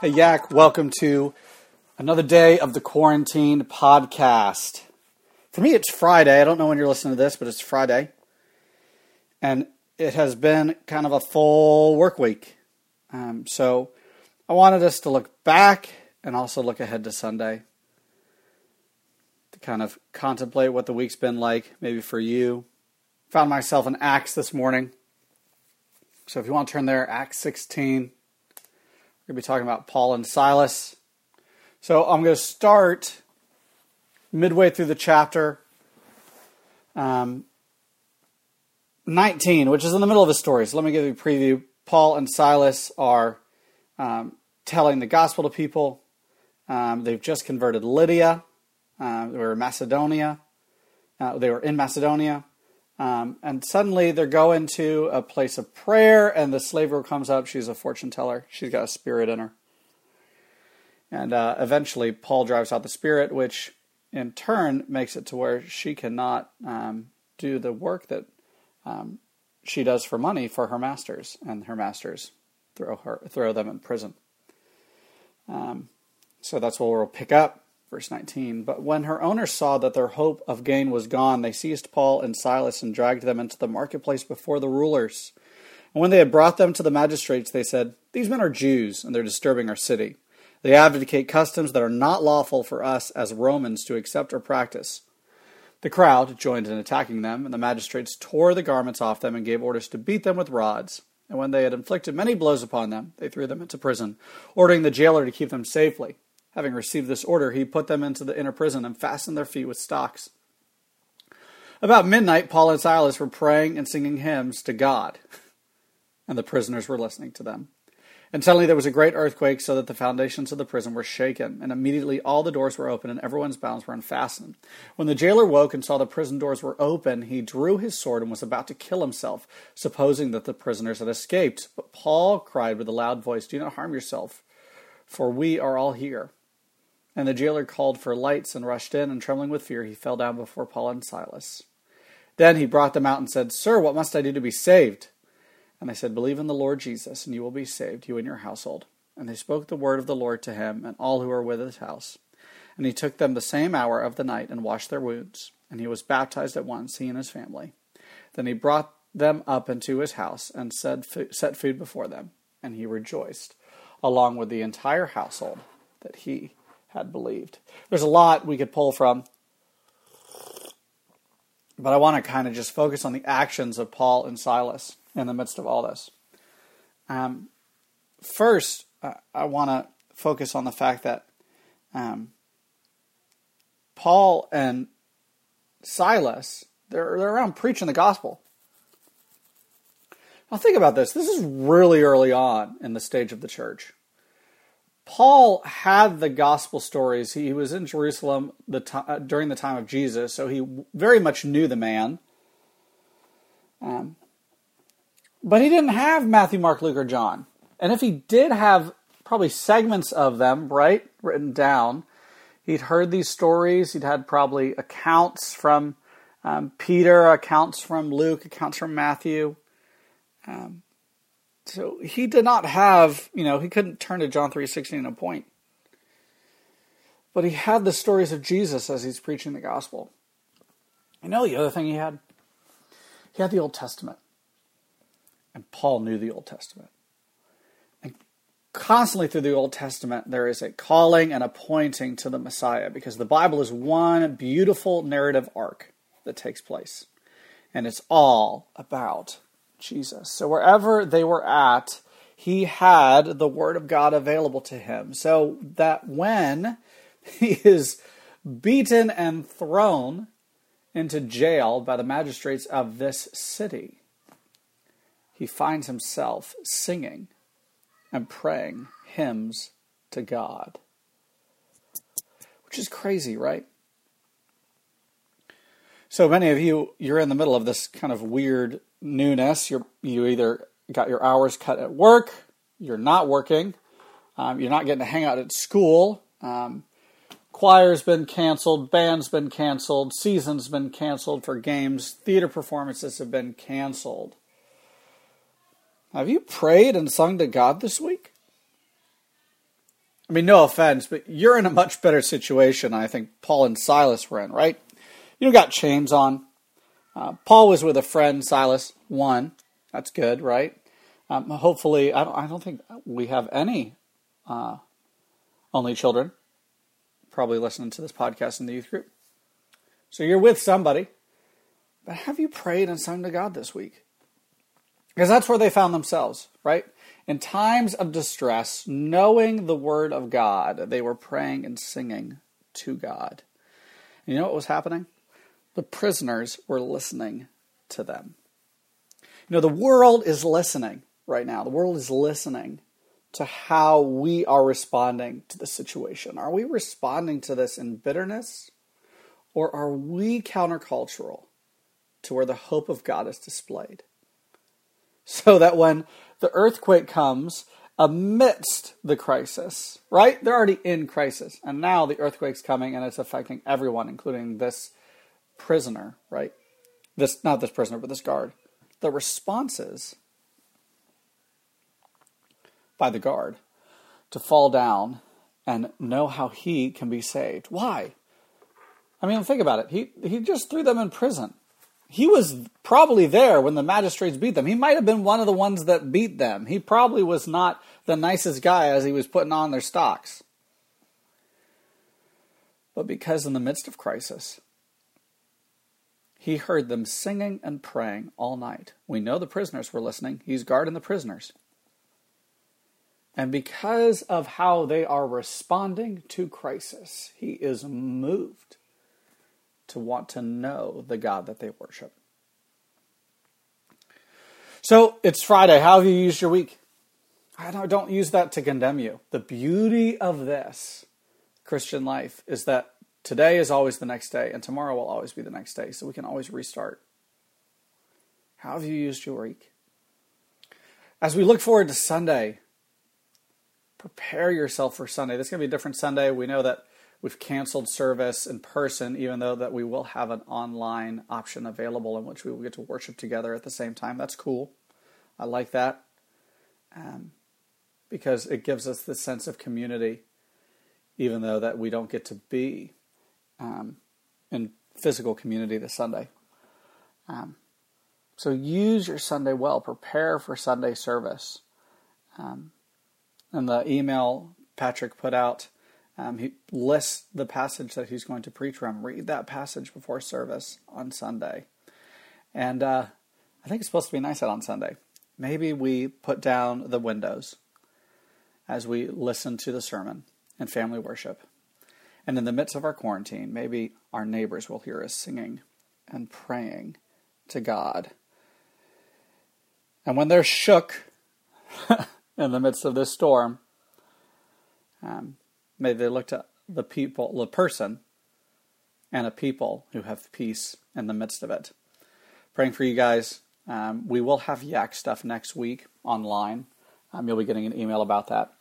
Hey, Yak, welcome to another day of the Quarantine Podcast. For me, it's Friday. I don't know when you're listening to this, but it's Friday. And it has been kind of a full work week. Um, so I wanted us to look back and also look ahead to Sunday to kind of contemplate what the week's been like, maybe for you. Found myself in Acts this morning. So if you want to turn there, Acts 16 going to be talking about Paul and Silas. So I'm going to start midway through the chapter um, 19, which is in the middle of the story. So let me give you a preview. Paul and Silas are um, telling the gospel to people. Um, they've just converted Lydia. Uh, they were in Macedonia. Uh, they were in Macedonia. Um, and suddenly they're going to a place of prayer, and the slave girl comes up. She's a fortune teller. She's got a spirit in her. And uh, eventually, Paul drives out the spirit, which in turn makes it to where she cannot um, do the work that um, she does for money for her masters, and her masters throw her throw them in prison. Um, so that's where we'll pick up. Verse 19 But when her owners saw that their hope of gain was gone, they seized Paul and Silas and dragged them into the marketplace before the rulers. And when they had brought them to the magistrates, they said, These men are Jews, and they're disturbing our city. They advocate customs that are not lawful for us as Romans to accept or practice. The crowd joined in attacking them, and the magistrates tore the garments off them and gave orders to beat them with rods. And when they had inflicted many blows upon them, they threw them into prison, ordering the jailer to keep them safely. Having received this order, he put them into the inner prison and fastened their feet with stocks. About midnight, Paul and Silas were praying and singing hymns to God, and the prisoners were listening to them. And suddenly there was a great earthquake, so that the foundations of the prison were shaken, and immediately all the doors were open, and everyone's bonds were unfastened. When the jailer woke and saw the prison doors were open, he drew his sword and was about to kill himself, supposing that the prisoners had escaped. But Paul cried with a loud voice, Do not harm yourself, for we are all here. And the jailer called for lights and rushed in, and trembling with fear, he fell down before Paul and Silas. Then he brought them out and said, Sir, what must I do to be saved? And they said, Believe in the Lord Jesus, and you will be saved, you and your household. And they spoke the word of the Lord to him and all who were with his house. And he took them the same hour of the night and washed their wounds. And he was baptized at once, he and his family. Then he brought them up into his house and said, set food before them. And he rejoiced, along with the entire household, that he had believed. There's a lot we could pull from, but I want to kind of just focus on the actions of Paul and Silas in the midst of all this. Um, first, uh, I want to focus on the fact that um, Paul and Silas they're they're around preaching the gospel. Now think about this. This is really early on in the stage of the church. Paul had the gospel stories. He was in Jerusalem the uh, during the time of Jesus, so he very much knew the man. Um, but he didn't have Matthew, Mark, Luke, or John. And if he did have probably segments of them, right, written down, he'd heard these stories. He'd had probably accounts from um, Peter, accounts from Luke, accounts from Matthew. Um, so he did not have, you know, he couldn't turn to John 3:16 and point. But he had the stories of Jesus as he's preaching the gospel. You know the other thing he had? He had the Old Testament. And Paul knew the Old Testament. And constantly through the Old Testament, there is a calling and a pointing to the Messiah because the Bible is one beautiful narrative arc that takes place. And it's all about Jesus. So wherever they were at, he had the Word of God available to him. So that when he is beaten and thrown into jail by the magistrates of this city, he finds himself singing and praying hymns to God. Which is crazy, right? So many of you, you're in the middle of this kind of weird newness. You're you either got your hours cut at work, you're not working, um, you're not getting to hang out at school. Um, choir's been canceled, band's been canceled, season's been canceled for games, theater performances have been canceled. Have you prayed and sung to God this week? I mean, no offense, but you're in a much better situation. I think Paul and Silas were in, right? You got chains on. Uh, Paul was with a friend, Silas. One, that's good, right? Um, hopefully, I don't, I don't think we have any uh, only children probably listening to this podcast in the youth group. So you're with somebody, but have you prayed and sung to God this week? Because that's where they found themselves, right? In times of distress, knowing the word of God, they were praying and singing to God. And you know what was happening? The prisoners were listening to them. You know, the world is listening right now. The world is listening to how we are responding to the situation. Are we responding to this in bitterness? Or are we countercultural to where the hope of God is displayed? So that when the earthquake comes amidst the crisis, right? They're already in crisis. And now the earthquake's coming and it's affecting everyone, including this prisoner, right? This, not this prisoner, but this guard. The responses by the guard to fall down and know how he can be saved. Why? I mean, think about it. He, he just threw them in prison. He was probably there when the magistrates beat them. He might have been one of the ones that beat them. He probably was not the nicest guy as he was putting on their stocks. But because in the midst of crisis, he heard them singing and praying all night. We know the prisoners were listening. He's guarding the prisoners. And because of how they are responding to crisis, he is moved to want to know the God that they worship. So it's Friday. How have you used your week? I don't, use that to condemn you. The beauty of this Christian life is that today is always the next day, and tomorrow will always be the next day, so we can always restart. How have you used your week? As we look forward to Sunday, prepare yourself for Sunday. This is going to be a different Sunday. We know that we've canceled service in person, even though that we will have an online option available in which we will get to worship together at the same time. That's cool. I like that um, because it gives us the sense of community, even though that we don't get to be um, in physical community this Sunday. Um, so use your Sunday well. Prepare for Sunday service. Um, in the email Patrick put out, um, he lists the passage that he's going to preach from. Read that passage before service on Sunday. And uh, I think it's supposed to be nice out on Sunday. Maybe we put down the windows as we listen to the sermon and family worship. And in the midst of our quarantine, maybe our neighbors will hear us singing and praying to God. And when they're shook, in the midst of this storm. Um, may they look to the people, the person, and a people who have peace in the midst of it. Praying for you guys. Um, we will have Yak stuff next week online. Um, you'll be getting an email about that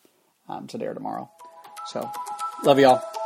um, today or tomorrow. So, love you all.